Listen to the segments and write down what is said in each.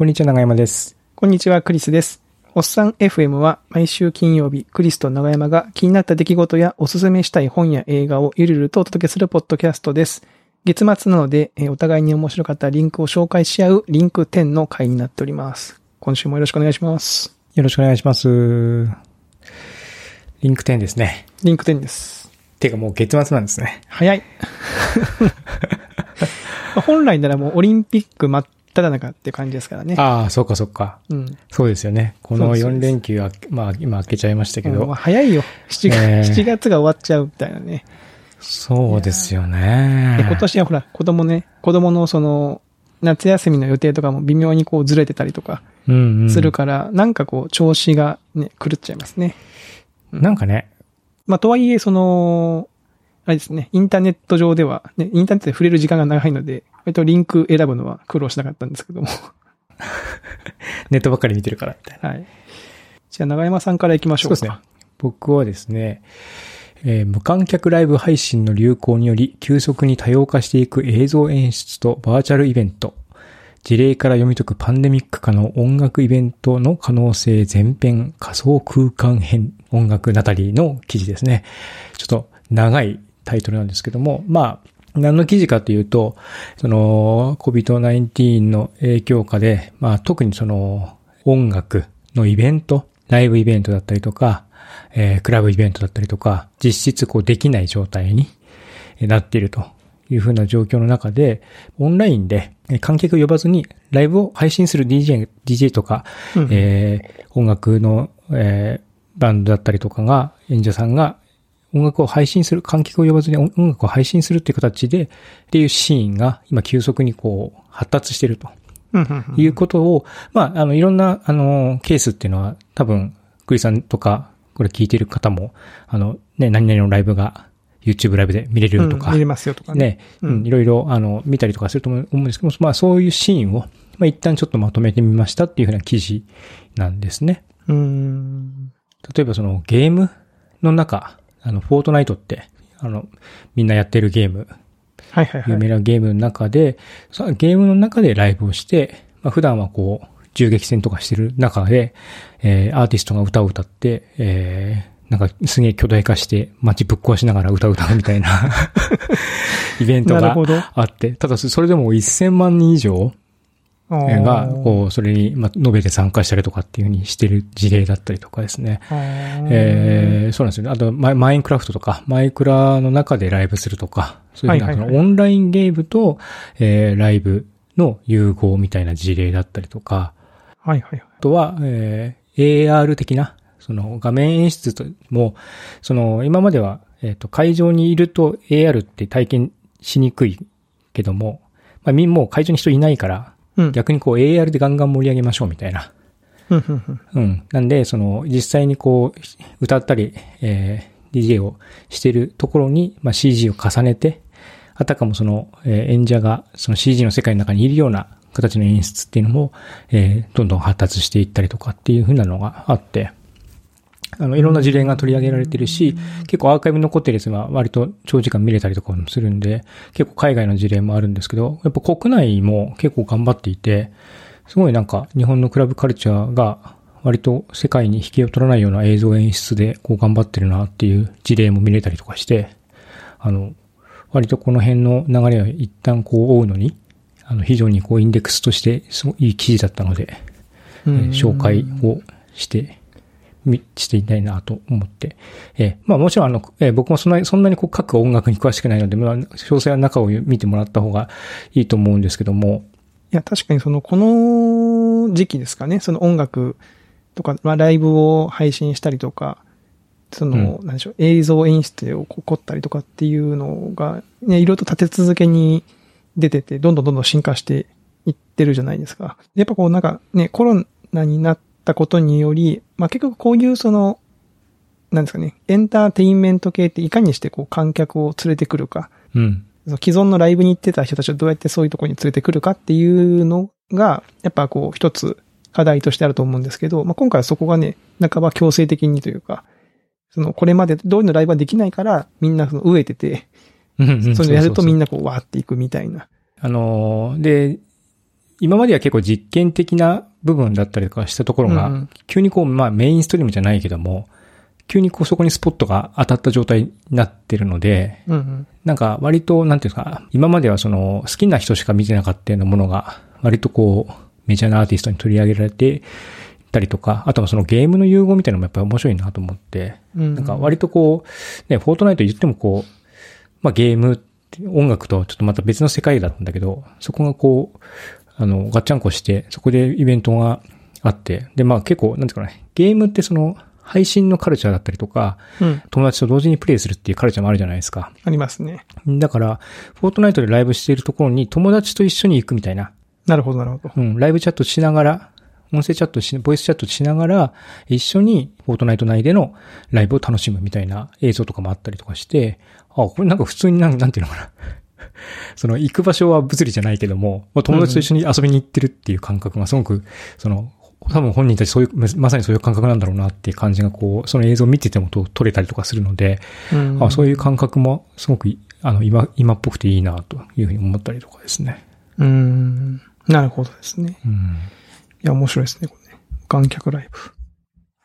こんにちは、長山です。こんにちは、クリスです。おっさん FM は毎週金曜日、クリスと長山が気になった出来事やおすすめしたい本や映画をゆるゆるとお届けするポッドキャストです。月末なので、えーお互いに面白かったリンクを紹介し合うリンク10の回になっております。今週もよろしくお願いします。よろしくお願いします。リンク10ですね。リンク10です。てかもう月末なんですね。早い。まあ本来ならもうオリンピック真っ只中って感じですからね。ああ、そうかそうか。うん。そうですよね。このそうです4連休は、まあ今開けちゃいましたけど。うんまあ早いよ。7月、えー7月が終わっちゃうみたいなね。そうですよねで。今年はほら、子供ね、子供のその、夏休みの予定とかも微妙にこうずれてたりとかうんうん。するから、なんかこう調子がね、狂っちゃいますね。なんかね、まあとはいえ、その、あれですね、インターネット上では、ね、インターネットで触れる時間が長いので、割とリンク選ぶのは苦労しなかったんですけども。ネットばっかり見てるからみたいな。はい。じゃあ長山さんから行きましょうか。そうですね。僕はですね、えー無観客ライブ配信の流行により急速に多様化していく映像演出とバーチャルイベント、事例から読み解くパンデミック化の音楽イベントの可能性前編仮想空間編音楽ナタリーの記事ですね。ちょっと長いタイトルなんですけども、まあ、何の記事かというと、その COVID-19 の影響下で、まあ特にその音楽のイベント、ライブイベントだったりとか、えークラブイベントだったりとか、実質こうできない状態にえーなっているというふうな状況の中で、オンラインでえー観客を呼ばずにライブを配信する DJ、DJ とか、うん。えー音楽の、えーバンドだったりとかが、演者さんが音楽を配信する、観客を呼ばずに音音楽を配信するっていう形で、っていうシーンが今急速にこう発達していると。いうことを、まあ、あの、いろんな、あの、ケースっていうのは、多分、クリさんとか、これ聞いてる方も、あの、ね、何々のライブが、YouTube ライブで見れるとか、うん見れますよとかね。ね、うん、いろいろ、あの、見たりとかすると思うんですけども、まあ、そういうシーンを、まあ、一旦ちょっとまとめてみましたっていうふうな記事なんですね。うーん。例えばそのゲームの中、あの、フォートナイトって、あの、みんなやってるゲーム、はいはいはい。有名なゲームの中で、ゲームの中でライブをして、まあ、普段はこう、銃撃戦とかしてる中で、えーアーティストが歌を歌って、えーなんかすげえ巨大化して街ぶっ壊しながら歌を歌うみたいな イベントが。あって、ただそれでも1000万人以上が、こう、それに、まあ、述べて参加したりとかっていうふうにしてる事例だったりとかですね。えーそうなんですよね。あとマイ、マインクラフトとか、マイクラの中でライブするとか、そういうふうな、オンラインゲームと、えーライブの融合みたいな事例だったりとか、はいはいはい。あとは、えー AR 的な、その画面演出とも、その今までは、えっ、と、会場にいると AR って体験しにくいけども、まあ、みんもう会場に人いないから、うん。逆にこう AR でガンガン盛り上げましょうみたいな。うん。なんで、その、実際にこう、歌ったり、えー DJ をしてるところに、まあ、CG を重ねて、あたかもその、えー演者がその CG の世界の中にいるような形の演出っていうのも、えーどんどん発達していったりとかっていう風なのがあって、あの、いろんな事例が取り上げられてるし、結構アーカイブに残ってるやつは割と長時間見れたりとかもするんで、結構海外の事例もあるんですけど、やっぱ国内も結構頑張っていて、すごいなんか日本のクラブカルチャーが割と世界に引きを取らないような映像演出でこう頑張ってるなっていう事例も見れたりとかして、あの、割とこの辺の流れは一旦こう追うのに、あの、非常にこうインデックスとしてすごいいい記事だったので、えー紹介をして、み、していたいなと思って。えーまあもちろんあの、えー僕もそんなに、そんなにこう各音楽に詳しくないので、まあ、詳細は中を見てもらった方がいいと思うんですけども、いや、確かにその、この時期ですかね、その音楽とか、まあ、ライブを配信したりとか、その、うなんでしょう、映像演出で起こったりとかっていうのが、ね、いろいろと立て続けに出てて、どんどんどんどん進化していってるじゃないですか。やっぱこうなんかね、コロナになったことにより、まあ結局こういうその、なんですかね、エンターテインメント系っていかにしてこう観客を連れてくるか、うん。その既存のライブに行ってた人たちをどうやってそういうところに連れてくるかっていうのが、やっぱこう一つ課題としてあると思うんですけど、まあ、今回はそこがね、半ば強制的にというか、そのこれまで通りのライブはできないから、みんなその飢えてて、うんうんそれをやるとみんな。なこうわーっていくみたいな。あのー、で、今までは結構実験的な部分だったりとかしたところが、うんうん急にこう、まあメインストリームじゃないけども、急にこうそこにスポットが当たった状態になってるので、うんうん。なんか割と、なんていうんですか、今まではその好きな人しか見てなかったようなものが、割とこう、メジャーなアーティストに取り上げられてたりとか、あとはそのゲームの融合みたいなのもやっぱり面白いなと思って、うんなんか割とこう、ね、フォートナイト言ってもこう、まあゲームって、音楽とちょっとまた別の世界だったんだけど、そこがこう、あの、ガッチャンコして、そこでイベントがあって、で、まあ結構、なんていうかね、ゲームってその、配信のカルチャーだったりとか、うん。友達と同時にプレイするっていうカルチャーもあるじゃないですか。ありますね。だから、フォートナイトでライブしているところに友達と一緒に行くみたいな。なるほど、なるほど。うん、ライブチャットしながら、音声チャットし、ボイスチャットしながら、一緒にフォートナイト内でのライブを楽しむみたいな映像とかもあったりとかして、あ、これなんか普通になん、なんていうのかな。その、行く場所は物理じゃないけども、まあ、友達と一緒に遊びに行ってるっていう感覚がすごく、その、多分本人たちそういう、ままさにそういう感覚なんだろうなっていう感じがこう、その映像を見ててもと撮れたりとかするので、うんあそういう感覚もすごくい、あの、今、今っぽくていいなというふうに思ったりとかですね。うん。なるほどですね。うん。いや、面白いですね、これね。観客ライブ。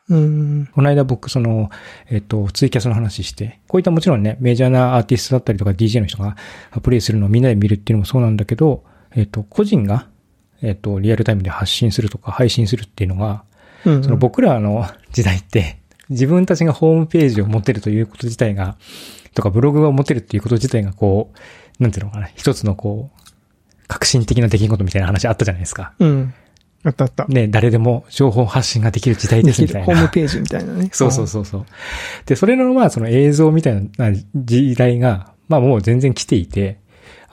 うん。この間僕その、えっと、ツイキャスの話して、こういったもちろんね、メジャーなアーティストだったりとか DJ の人がプレイするのをみんなで見るっていうのもそうなんだけど、えっと、個人が、えっと、リアルタイムで発信するとか配信するっていうのが、うん。その僕らの時代って、自分たちがホームページを持てるということ自体が、とかブログを持てるっていうこと自体がこう、なんていうのかな、一つのこう、革新的な出来事みたいな話あったじゃないですか。うん。あったあった。ね、誰でも情報発信ができる時代でです。みたいな。ホームページみたいなね。そうそうそうそう。で、それのまあその映像みたいな時代が、まあもう全然来ていて、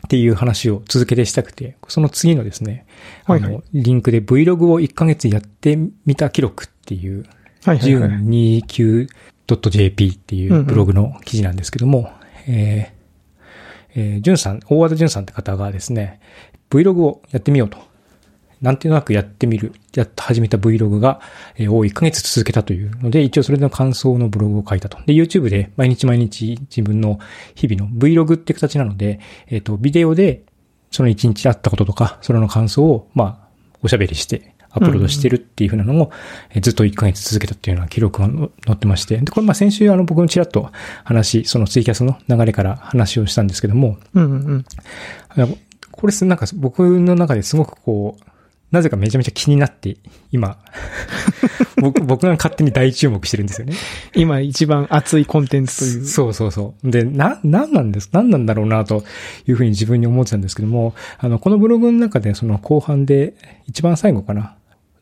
っていう話を続けてしたくて、その次のですね、あはいはいの、リンクで Vlog を1ヶ月やってみた記録っていう、はいはいはい。1229.jp っていうブログの記事なんですけども、えーえー、ジュンさん、大和田ジュンさんって方がですね、Vlog をやってみようと。なんていうなくやってみる、やっと始めた Vlog が、えー、を1ヶ月続けたというので、一応それの感想のブログを書いたと。で、YouTube で毎日毎日自分の日々の Vlog って形なので、えっ、と、ビデオでその1日あったこととか、それの感想を、まあ、おしゃべりして、アップロードしてるっていう風なのを、えーずっと1ヶ月続けたっていうような記録がの載ってまして、で、これまあ先週あの僕のちらっと話、そのツイキャスの流れから話をしたんですけども、うんうんうん。これすなんか僕の中ですごくこう、なぜかめちゃめちゃ気になって、今、僕、僕が勝手に大注目してるんですよね。今一番熱いコンテンツという。そうそうそう。で、な、なんなんですなんなんだろうなというふうに自分に思ってたんですけども、あの、このブログの中でその後半で一番最後かな。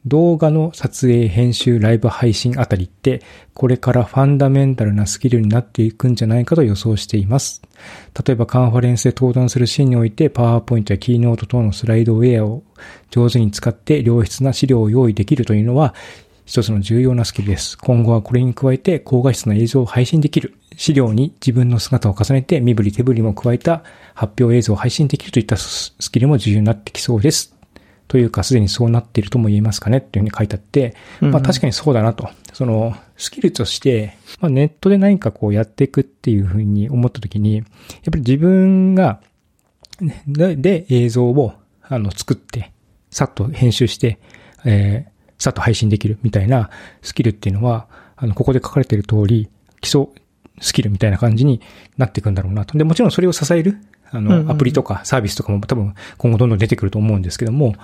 動画の撮影、編集、ライブ配信あたりって、これからファンダメンタルなスキルになっていくんじゃないかと予想しています。例えばカンファレンスで登壇するシーンにおいて、パワーポイントやキーノート等のスライドウェアを上手に使って良質な資料を用意できるというのは、一つの重要なスキルです。今後はこれに加えて高画質な映像を配信できる。資料に自分の姿を重ねて身振り手振りも加えた発表映像を配信できるといったスキルも重要になってきそうです。というか、すでにそうなっているとも言えますかねっていうふうに書いてあって、うんまあ確かにそうだなと。その、スキルとして、まあネットで何かこうやっていくっていうふうに思ったときに、やっぱり自分が、ねでで映像を、あの、作って、さっと編集して、えーさっと配信できるみたいなスキルっていうのは、あの、ここで書かれている通り、基礎スキルみたいな感じになっていくんだろうなと。で、もちろんそれを支える、あの、アプリとかサービスとかも多分今後どんどん出てくると思うんですけども、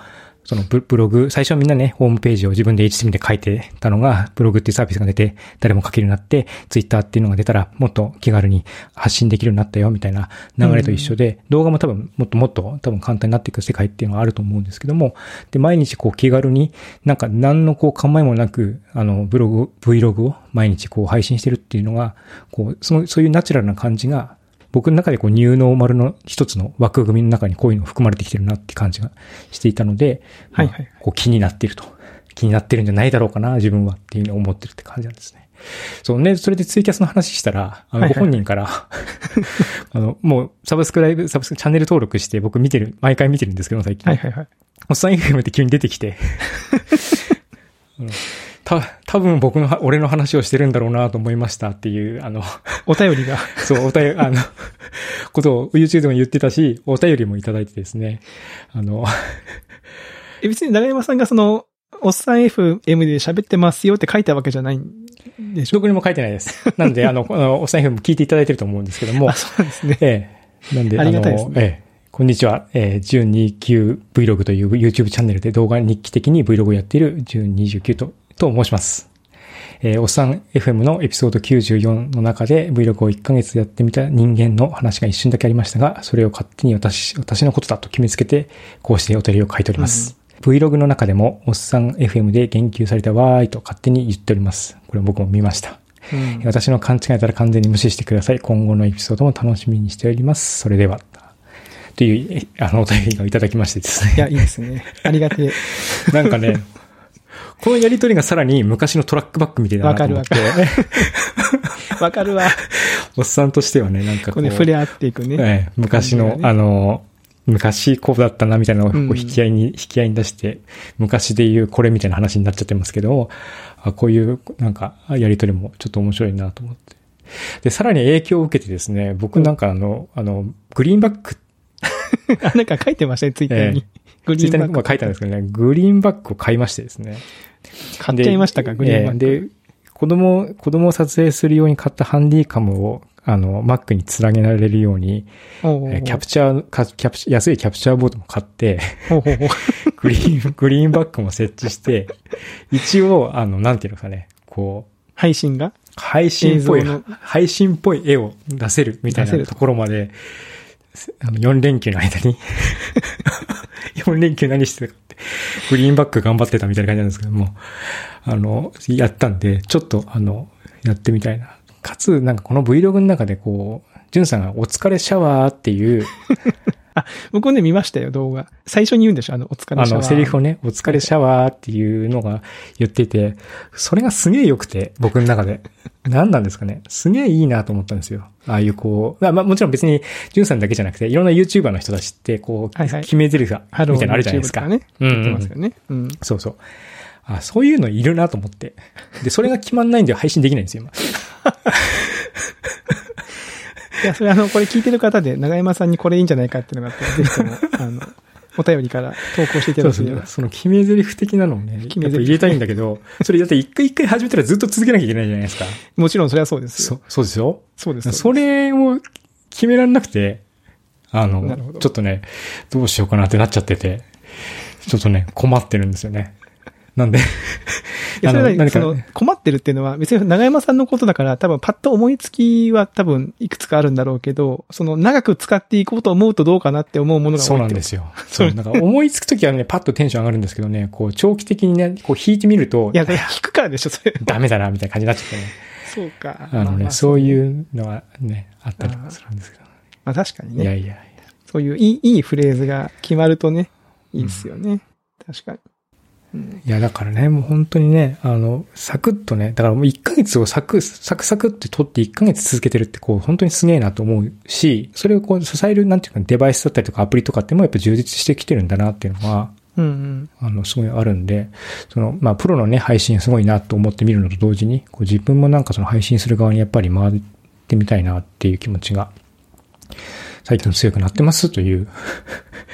そのブブログ、最初はみんなね、ホームページを自分で HTML で書いてたのが、ブログっていうサービスが出て、誰も書けるようになって、ツイッターっていうのが出たら、もっと気軽に発信できるようになったよ、みたいな流れと一緒で、動画も多分もっともっと多分簡単になっていく世界っていうのがあると思うんですけども、で、毎日こう気軽に、なんか何のこう構えもなく、あの、ブログ、Vlog を毎日こう配信してるっていうのが、こう、その、そういうナチュラルな感じが、僕の中でこうニューノーマルの一つの枠組みの中にこういうの含まれてきてるなって感じがしていたので、はいはいまあこう気になっていると。気になってるんじゃないだろうかな、自分はっていうふうに思ってるって感じなんですね。そうね、それでツイキャスの話したら、あの、はいはいご本人から、あの、もうサブスクライブ、サブスクチャンネル登録して僕見てる、毎回見てるんですけど、最近。はいはいはい。おっさん FM って急に出てきて、あ のた、多分僕のは、俺の話をしてるんだろうなと思いましたっていう、あの、お便りが。そう、お便り、あの、ことを YouTube でも言ってたし、お便りもいただいてですね、あの、え別に長山さんがその、おっさん FM で喋ってますよって書いたわけじゃないんでしょ？どこにも書いてないです。なんで、あの、おっさん FM 聞いていただいてると思うんですけどもあ、、そうですね。ええ。なんで、ありがたいですねの、ええ。こんにちは。えー、12.9Vlog という YouTube チャンネルで動画日記的に Vlog をやっている12.29と、と申します。えー、おっさん FM のエピソード94の中で Vlog を1ヶ月やってみた人間の話が一瞬だけありましたが、それを勝手に私、私のことだと決めつけて、こうしてお便りを書いております。Vlog の中でも、おっさん FM で言及されたわーいと勝手に言っております。これ僕も見ました。うん私の勘違いたら完全に無視してください。今後のエピソードも楽しみにしております。それでは。という、えあの、お便りをいただきましてですね。いや、いいですね。ありがてえ。なんかね、このやりとりがさらに昔のトラックバックみたいだなと思って、わ わかるわ。おっさんとしてはね、なんかこう、これ触れ合っていくね。ええ昔の、ねあの、昔こうだったなみたいなのを引き合いに、引き合いに出して、昔で言うこれみたいな話になっちゃってますけど、あこういうなんかやりとりもちょっと面白いなと思って。で、さらに影響を受けてですね、僕なんかあの、あの、グリーンバック、あ、なんか書いてましたね、ツイッターに。グツイッターにまあリーンバック。書いたんですけどね、グリーンバックを買いましてですね。買っちゃいましたか、グリーンバック。ええで、子供、子供を撮影するように買ったハンディカムを、あの、Mac につなげられるように、おうおうキャプチャー、かキャプチ安いキャプチャーボードも買って、グリーン、グリーンバックも設置して、一応、あの、なんていうのかね、こう、配信が？配信っぽい配信っぽい絵を出せるみたいなと。ころまで、あの、4連休の間に、4連休何してたかグリーンバック頑張ってたみたいな感じなんですけども、あの、やったんで、ちょっと、あの、やってみたいな。かつ、なんかこの Vlog の中でこう、ジュンさんがお疲れシャワーっていう、僕もね、見ましたよ、動画。最初に言うんでしょあの、お疲れ様あの、セリフをね、お疲れシャワーっていうのが言ってて、それがすげえ良くて、僕の中で。何なんですかね。すげえいいなと思ったんですよ。ああいうこう、まあ、まあもちろん別に、ジュンさんだけじゃなくて、いろんな YouTuber の人たちって、こう、はいはい決め台詞が、みたいなのあるじゃないですか。ね。うんうんますよね。うん。そうそう。あ、そういうのいるなと思って。で、それが決まんないんで配信できないんですよ、今。いや、それあの、これ聞いてる方で、長山さんにこれいいんじゃないかっていうのがあったら、ぜひとも、あの、お便りから投稿していただければ。。その決め台詞的なのをね、決め台詞入れたいんだけど、それだって一回一回始めたらずっと続けなきゃいけないじゃないですか。もちろんそれはそうですよ。そそうですよ。そうです。それを決められなくて、あのちょっとね、どうしようかなってなっちゃってて、ちょっとね、困ってるんですよね。なんで、いや、それは、何？か？その、困ってるっていうのは、別に長山さんのことだから、多分パッと思いつきは多分いくつかあるんだろうけど、その、長く使っていこうと思うとどうかなって思うものが多い。そうなんですすよ。そう、なんか思いつくときはね、パッとテンション上がるんですけどね、こう、長期的にね、こう弾いてみるとい、や、引くからでしょ、それ。ダメだな、みたいな感じになっちゃってね。そうか。あのね、そういうのはね、あったりとかするんですけど。まあ確かにね。いやいやいや。そういういい、いいフレーズが決まるとね、いいですよね。確かに。うんいや、だからね、もう本当にね、あの、サクッとね、だからもう1ヶ月をサク、サクサクって取って1ヶ月続けてるって、こう、本当にすげえなと思うし、それをこう、支える、なんていうか、デバイスだったりとかアプリとかってもやっぱ充実してきてるんだなっていうのは、うんうん。あの、すごいあるんで、その、まあ、プロのね、配信すごいなと思って見るのと同時に、こう、自分もなんかその配信する側にやっぱり回ってみたいなっていう気持ちが、最近強くなってますという。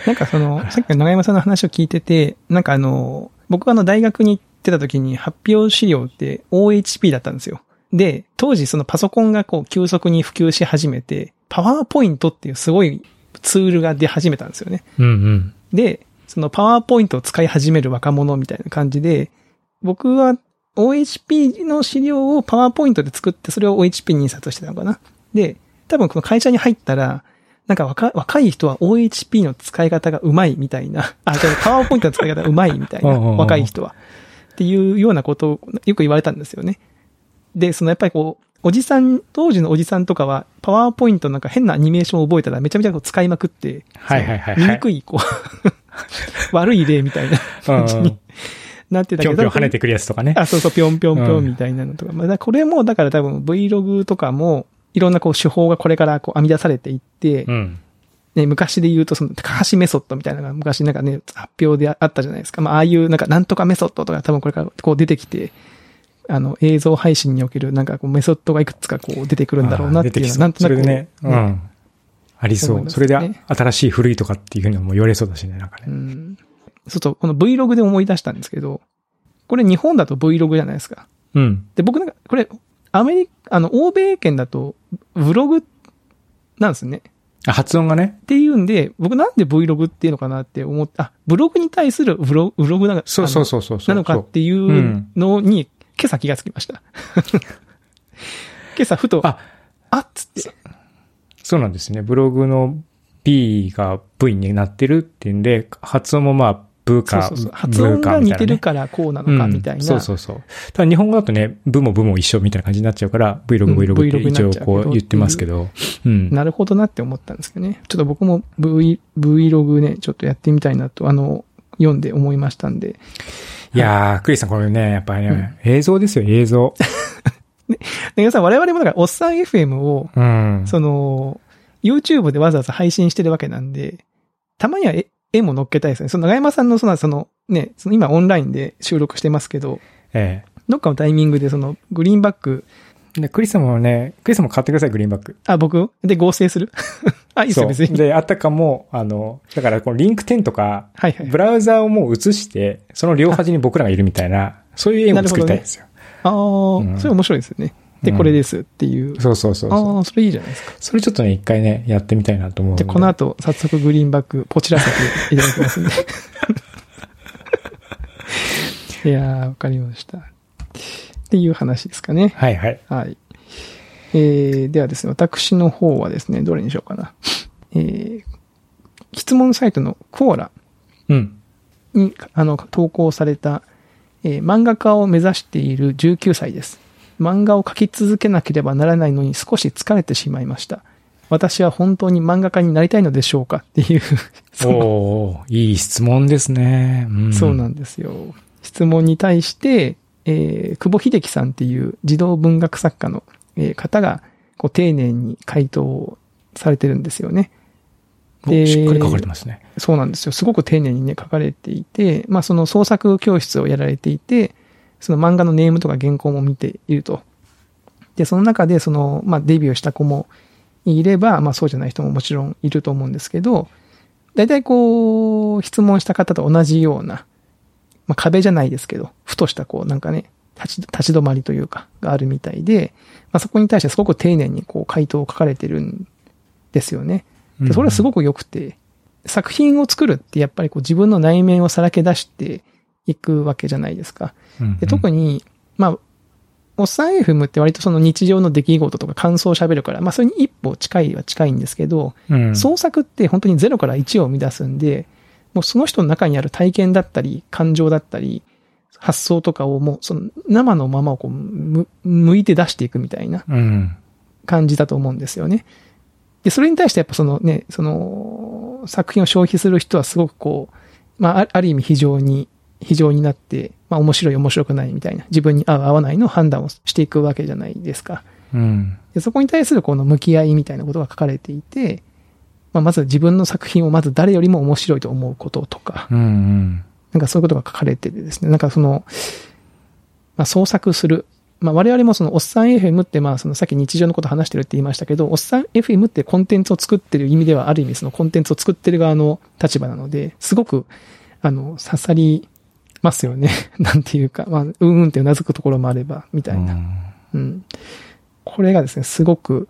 なんかその、さっきの長山さんの話を聞いてて、なんかあの、僕はあの大学に行ってた時に発表資料って OHP だったんですよ。で、当時そのパソコンがこう急速に普及し始めて、パワーポイントっていうすごいツールが出始めたんですよね。うんうん。で、そのパワーポイントを使い始める若者みたいな感じで、僕は OHP の資料をパワーポイントで作って、それを OHP に印刷してたのかな。で、多分この会社に入ったら、なんか若若い人は OHP の使い方がうまいみたいな、あ、じゃパワーポイントの使い方がうまいみたいな、うんうんうん若い人は。っていうようなことをよく言われたんですよね。で、そのやっぱりこう、おじさん、当時のおじさんとかは、パワーポイントなんか変なアニメーションを覚えたらめちゃめちゃこう使いまくって、はいはいはいはいくい、こう、悪い例みたいな感じになってたけど。ぴょんぴょん跳ねてくるやつとかね。あ、そうそう、ぴょんぴょんぴょうんんみたいなのとか。まあ、だからこれも、だから多分 Vlog とかも、いろんなこう手法がこれからこう編み出されていって、うん。ね、昔で言うとその高橋メソッドみたいなのが昔なんかね、発表であったじゃないですか。まあ、ああいうなんかなんとかメソッドとか多分これからこう出てきて、あの、映像配信におけるなんかこうメソッドがいくつかこう出てくるんだろうなっていうのは、なんとなくこう、それでね、うん。ありそう。思いますそれでね新しい古いとかっていうふうにも言われそうだしね、なんかね。うん。そうそう、この Vlog で思い出したんですけど、これ日本だと Vlog じゃないですか。うん。で、僕なんか、これ、アメリカ、あの、欧米圏だと、ブログなんですね。あ発音がね。っていうんで、僕なんで Vlog っていうのかなって思って、あ、ブログに対するブロブログなのそうそうそうそうそう。なのかっていうのに、今朝気がつきました。今朝ふと、あ、あっつって。そうなんですね。ブログの B が V になってるっていうんで、発音もまあ、ブーか、そうそうそう。発音が似てるからこうなのかみたいな。うんそうそうそう。ただ日本語だとね、ブもブも一緒みたいな感じになっちゃうから、Vlog、うん Vlog って一応こう言ってますけど。うん。なるほどなって思ったんですけどね。ちょっと僕も V、Vlog ね、ちょっとやってみたいなと、あの、読んで思いましたんで。いやー、クリスさんこれね、やっぱりね、映像ですよ、映像。で、皆さん我々もだから、おっさん FM を、うん。その、YouTube でわざわざ配信してるわけなんで、たまには絵絵も載っけたいですね。その長山さんのその、その、ね、その今オンラインで収録してますけど、えどっかのタイミングでその、グリーンバック、え。で、クリスもね、クリスも買ってください、グリーンバック。あ、僕？で合成する？あ、いいっすよ。別に。で、あたかも、あの、だからこのリンク10とか、はいはいブ。ラウザーをもう映して、その両端に僕らがいるみたいな、そういう絵を作りたいんですよ。ああ、うんそれ面白いですよね。で、うんこれですっていう。そうそうそうそう。ああ、それいいじゃないですか。それちょっとね、一回ね、やってみたいなと思うんで。じゃあ、この後、早速グリーンバック、ポチらせていただきますんで。いやー、わかりました。っていう話ですかね。はいはい。はい。えー、ではですね、私の方はですね、どれにしようかな。えー、質問サイトのコーラうん。に、あの、投稿された、えー漫画家を目指している19歳です。漫画を描き続けなければならないのに少し疲れてしまいました。私は本当に漫画家になりたいのでしょうかっていう、そのおーいい質問ですね。うん、そうなんですよ。質問に対して、えー久保秀樹さんっていう児童文学作家の、えー方が、こう、丁寧に回答をされてるんですよね。おしっかり書かれてますね。そうなんですよ。すごく丁寧にね、書かれていて、まあ、その創作教室をやられていて、その漫画のネームとか原稿も見ていると。で、その中で、その、まあ、デビューした子もいれば、まあ、そうじゃない人ももちろんいると思うんですけど、大体こう、質問した方と同じような、まあ、壁じゃないですけど、ふとしたこう、なんかね、立ち、立ち止まりというか、があるみたいで、まあ、そこに対してすごく丁寧にこう、回答を書かれてるんですよね。でそれはすごく、良くて、作品を作るってやっぱりこう自分の内面をさらけ出していくわけじゃないですか。うんで特に、まあ、おっさん FM って割とその日常の出来事とか感想を喋るから、まあそれに一歩近いは近いんですけど、うん、創作って本当に0から1を生み出すんで、もうその人の中にある体験だったり、感情だったり、発想とかをもうその生のままをこうむ、向いて出していくみたいなうん。感じだと思うんですよね。で、それに対してやっぱそのね、その、作品を消費する人はすごくこう、まあ、あある意味非常に、非常になって、まあ面白い面白くないみたいな、自分に合う合わないの判断をしていくわけじゃないですか。うん。でそこに対するこの向き合いみたいなことが書かれていて、まあまず自分の作品をまず誰よりも面白いと思うこととか、うん。うん。なんかそういうことが書かれててですね、なんかその、まあ創作する。まあ我々もそのおっさん FM ってまあそのさっき日常のこと話してるって言いましたけど、おっさん FM ってコンテンツを作ってる意味ではある意味そのコンテンツを作ってる側の立場なので、すごく、あの、刺さりますよね。なんていうか、まあ、うんうんってうなずくところもあれば、みたいな。うん。これがですね、すごく、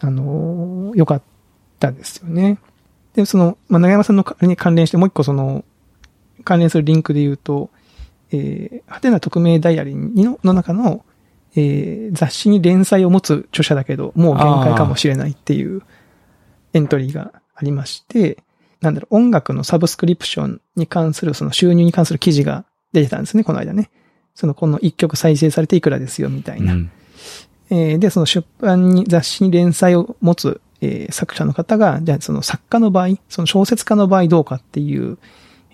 あのー良かったですよね。で、その、まあ、長山さんのかに関連して、もう一個その、関連するリンクで言うと、えー、はてな匿名ダイアリーのの中の、えー、雑誌に連載を持つ著者だけど、もう限界かもしれないっていうエントリーがありまして、なんだろう、音楽のサブスクリプションに関する、その収入に関する記事が出てたんですね、この間ね。その、この一曲再生されていくらですよ、みたいな。うん。えーで、その出版に、雑誌に連載を持つ、えー作者の方が、じゃあその作家の場合、その小説家の場合どうかっていう、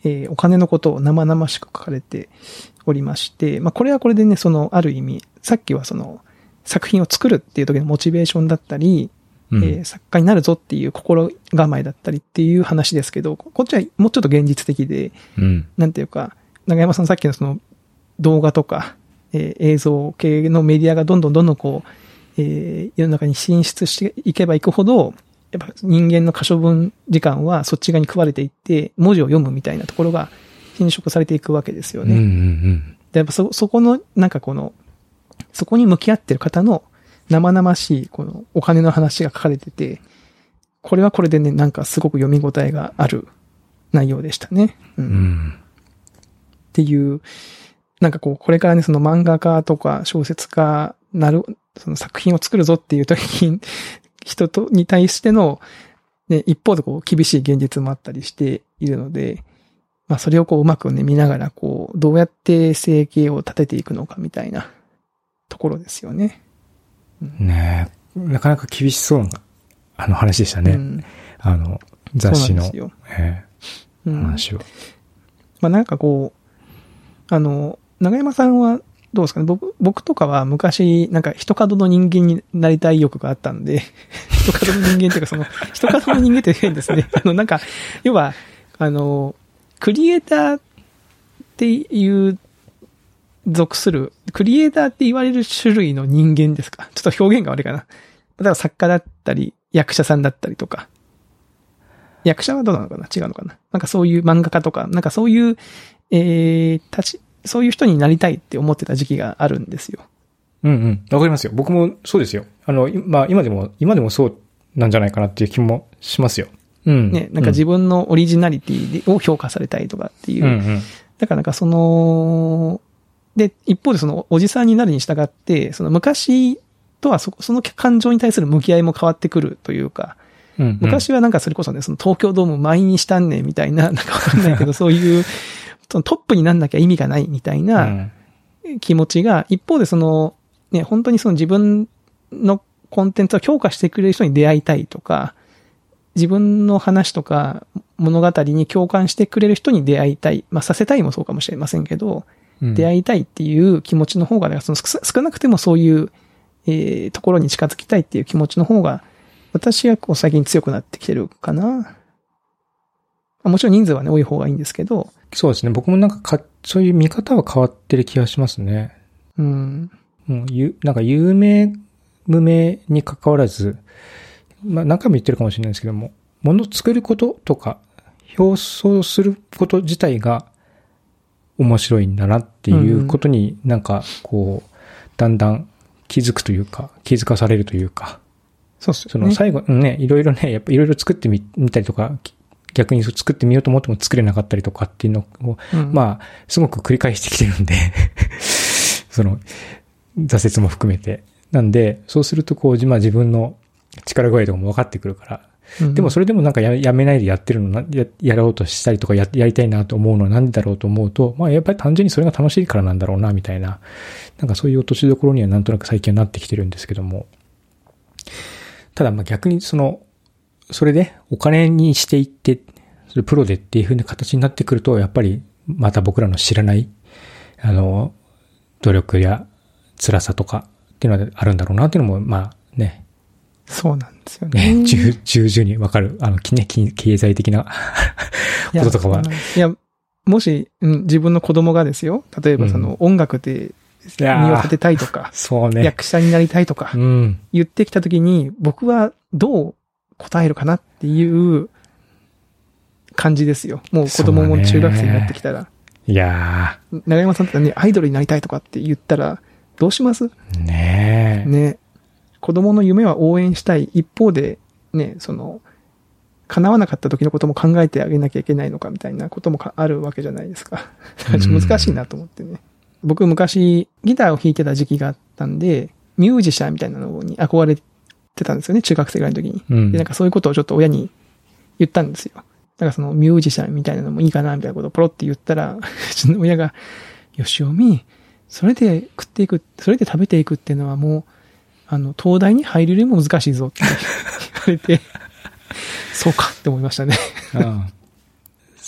えーお金のことを生々しく書かれておりまして、まあこれはこれでね、そのある意味、さっきはその作品を作るっていう時のモチベーションだったり、うんえー作家になるぞっていう心構えだったりっていう話ですけど、こっちはもうちょっと現実的で、うん。なんていうか、長山さんさっきのその動画とか、えー映像系のメディアがどんどんどんどんこう、えー世の中に進出していけばいくほど、やっぱ人間の可処分時間はそっち側に食われていって、文字を読むみたいなところが変色されていくわけですようんうんうね。ん。で、やっぱそ、そこの、なんかこの、そこに向き合ってる方の生々しい、このお金の話が書かれてて、これはこれでね、なんかすごく読み応えがある内容でしたね。うんうん。っていう、なんかこう、これからね、その漫画家とか小説家なる、その作品を作るぞっていう時に、人と、に対しての、ね、一方でこう、厳しい現実もあったりしているので、まあそれをこう、うまくね、見ながら、こう、どうやって生計を立てていくのかみたいなところですよね。ねえなかなか厳しそうな、あの話でしたね。うん。あの、雑誌のそうなんです、よ。えうん。え話は。まあなんかこう、あの、長山さんはどうですかね？僕、僕とかは昔、なんか人角の人間になりたい欲があったんで、人角の人間っていうかその、人角の人間って変ですね。あの、なんか、要は、あの、クリエイターっていう、属する、クリエイターって言われる種類の人間ですか？ちょっと表現が悪いかな。例えば作家だったり、役者さんだったりとか。役者はどうなのかな？違うのかな？なんかそういう漫画家とか、なんかそういう、えー、立ち、そういう人になりたいって思ってた時期があるんですよ。うんうん。わかりますよ。僕もそうですよ。あの、いまあ今でも、今でもそうなんじゃないかなっていう気もしますよ。うん。ね、なんか自分のオリジナリティでを評価されたいとかっていう。うんうん。だからなんかその、で、一方でそのおじさんになるに従って、その昔とはそその感情に対する向き合いも変わってくるというか、うんうん、昔はなんかそれこそね、その東京ドーム満員にしたんねんみたいな、なんかわかんないけど、そういう、そのトップになんなきゃ意味がないみたいな気持ちが、一方でその、ね、本当にその自分のコンテンツを強化してくれる人に出会いたいとか、自分の話とか物語に共感してくれる人に出会いたい。まあ、させたいもそうかもしれませんけど、うん、出会いたいっていう気持ちの方が、ね、その少少なくてもそういう、えー、ところに近づきたいっていう気持ちの方が、私はこう最近強くなってきてるかな。もちろん人数はね、多い方がいいんですけど。そうですね。僕もなんかか、そういう見方は変わってる気がしますね。うん。うん、ゆ、なんか有名、無名に関わらず、まあ何回も言ってるかもしれないですけども、物を作ることとか、表層すること自体が面白いんだなっていうことになんかこう、だんだん気づくというか、気づかされるというか、そうっすよね。その最後、ね、いろいろね、やっぱいろいろ作ってみ、見たりとか、逆に作ってみようと思っても作れなかったりとかっていうのを、うん、まあ、すごく繰り返してきてるんで その、挫折も含めて。なんで、そうするとこう、まあ自分の力具合とかも分かってくるから、でもそれでもなんかやめないでやってるのなや、やろうとしたりとかややりたいなと思うのはなんでだろうと思うと、まあやっぱり単純にそれが楽しいからなんだろうな、みたいな。なんかそういう落としどころにはなんとなく最近はなってきてるんですけども。ただまあ逆にその、それでお金にしていって、それプロでっていう風な形になってくると、やっぱりまた僕らの知らない、あの、努力や辛さとかっていうのはあるんだろうなっていうのも、まあね。そうなんですよね。ね、重々にわかる、あの、ね、経済的なこととかは。いや、もし、うん、自分の子供がですよ、例えばその、音楽で身を立てたいとか、そうね。役者になりたいとか、うん、言ってきたときに、僕はどう答えるかなっていう感じですよ。もう子供も中学生になってきたら。いやー。長山さんってね、アイドルになりたいとかって言ったら、どうします？ねえ。ね。子供の夢は応援したい一方で、ね、その、叶わなかった時のことも考えてあげなきゃいけないのかみたいなこともあるわけじゃないですか。難しいなと思ってね。僕昔ギターを弾いてた時期があったんで、ミュージシャンみたいなのに憧れてたんですよね、中学生ぐらいの時に。うん、で、なんかそういうことをちょっと親に言ったんですよ。だからそのミュージシャンみたいなのもいいかなみたいなことをポロって言ったら、う ちの親が、よしおみ、それで食っていく、それで食べていくっていうのはもう、あの、東大に入るよりも難しいぞって言われて、そうかって思いましたね。うん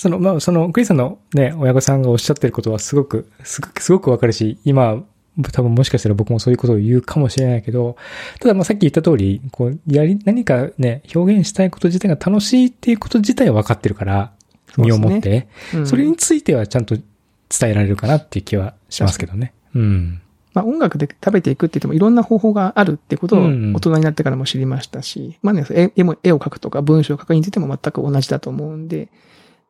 その、まあ、その、クリスさんのね、親御さんがおっしゃってることはすごく、すごく、すごくわかるし、今、多分もしかしたら僕もそういうことを言うかもしれないけど、ただまあさっき言った通り、こう、やり、何かね、表現したいこと自体が楽しいっていうこと自体は分かってるから、身をもって、ねうん、それについてはちゃんと伝えられるかなっていう気はしますけどね。うん。まあ音楽で食べていくって言ってもいろんな方法があるってことを大人になってからも知りましたし、うん、まあね絵も、絵を描くとか文章を書くについても全く同じだと思うんで、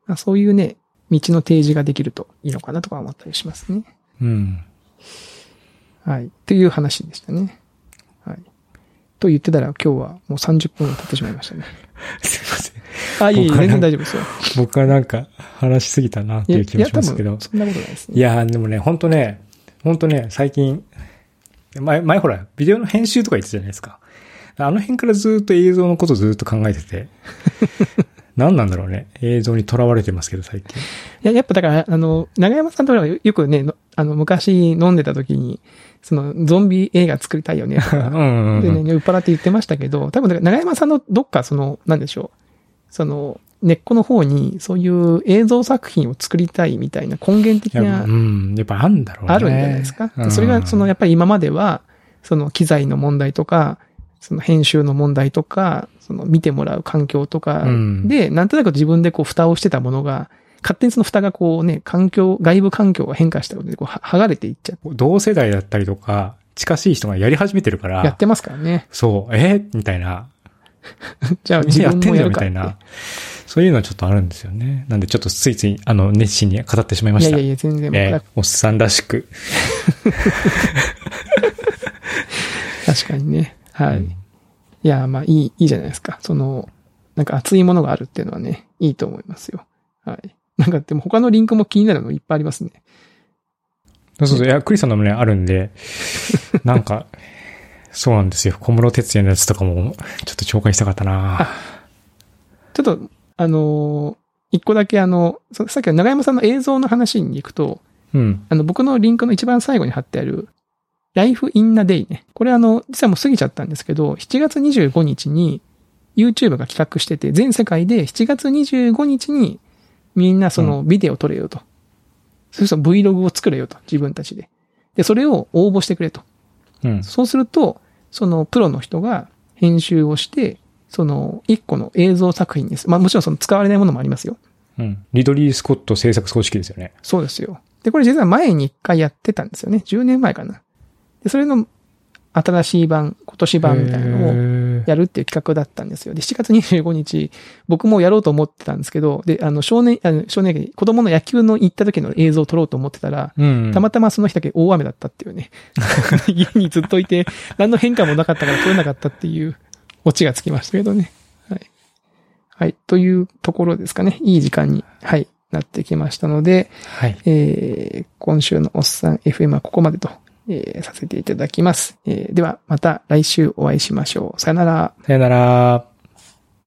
まあ、そういうね、道の提示ができるといいのかなとか思ったりしますね。うん。はい。という話でしたね。はい。と言ってたら今日はもう30分経ってしまいましたね。すいません。あ、いえい全然大丈夫ですよ。僕はなんか話しすぎたなっていや、いう気もいや多しますけど分。そんなことないですね。いやーでもね、ほんとね、ほんとね、最近、前、前ほら、ビデオの編集とか言ってたじゃないですか。あの辺からずーっと映像のことずーっと考えてて。何なんだろうね。映像に囚われてますけど、最近。いや、やっぱだから、あの、長山さんとはよくね、のあの、昔飲んでた時に、その、ゾンビ映画作りたいよね、と かうんうんうんでね、酔っ払って言ってましたけど、多分、だから長山さんのどっかその、なんでしょう。その、根っこの方に、そういう映像作品を作りたいみたいな根源的なう、ん、やっぱあんだろうね。あるんじゃないですか？うんそれが、その、やっぱり今までは、その、機材の問題とか、その、編集の問題とか、その、見てもらう環境とかうんで、なんとなく自分でこう、蓋をしてたものが、勝手にその蓋がこうね、環境、外部環境が変化したことで、こう、は剥がれていっちゃって、同世代だったりとか、近しい人がやり始めてるから、やってますからね。そう、えー？みたいな。じゃあ、自分もやるかみたいな。そういうのはちょっとあるんですよね。なんでちょっとついつい、あの、熱心に語ってしまいました。いやいやいや、全然、えーおっさんらしく。確かにね。はい。うんいや、まあ、いい、いいじゃないですか。その、なんか熱いものがあるっていうのはね、いいと思いますよ。はい。なんか、でも他のリンクも気になるのいっぱいありますね。そうそうそう。いや、クリスさんのもね、あるんで、なんか、そうなんですよ。小室哲也のやつとかも、ちょっと紹介したかったなちょっと、あのー一個だけあの、そさっきの長山さんの映像の話に行くと、うん。あの、僕のリンクの一番最後に貼ってある、Life in a Day ね。これあの、実はもう過ぎちゃったんですけど、7月25日に YouTube が企画してて、全世界で7月25日にみんなそのビデオを撮れよと。そうすると Vlog を作れよと、自分たちで。で、それを応募してくれと。うん。そうすると、そのプロの人が編集をして、その一個の映像作品です。まあもちろんその使われないものもありますよ。うん。リドリー・スコット制作組織ですよね。そうですよ。で、これ実は前に一回やってたんですよね。10年前かな。で、それの新しい版、今年版みたいなのををやるっていう企画だったんですよ。で、7月25日、僕もやろうと思ってたんですけど、で、あの、少年、あの少年期、子供の野球の行った時の映像を撮ろうと思ってたら、うん。たまたまその日だけ大雨だったっていうね。家にずっといて、何の変化もなかったから撮れなかったっていうオチがつきましたけどね。はい。はい。というところですかね。いい時間に、はい、なってきましたので、はい。えー今週のおっさん FM はここまでと、えーさせていただきます。えーでは、また来週お会いしましょう。さよなら。さよなら。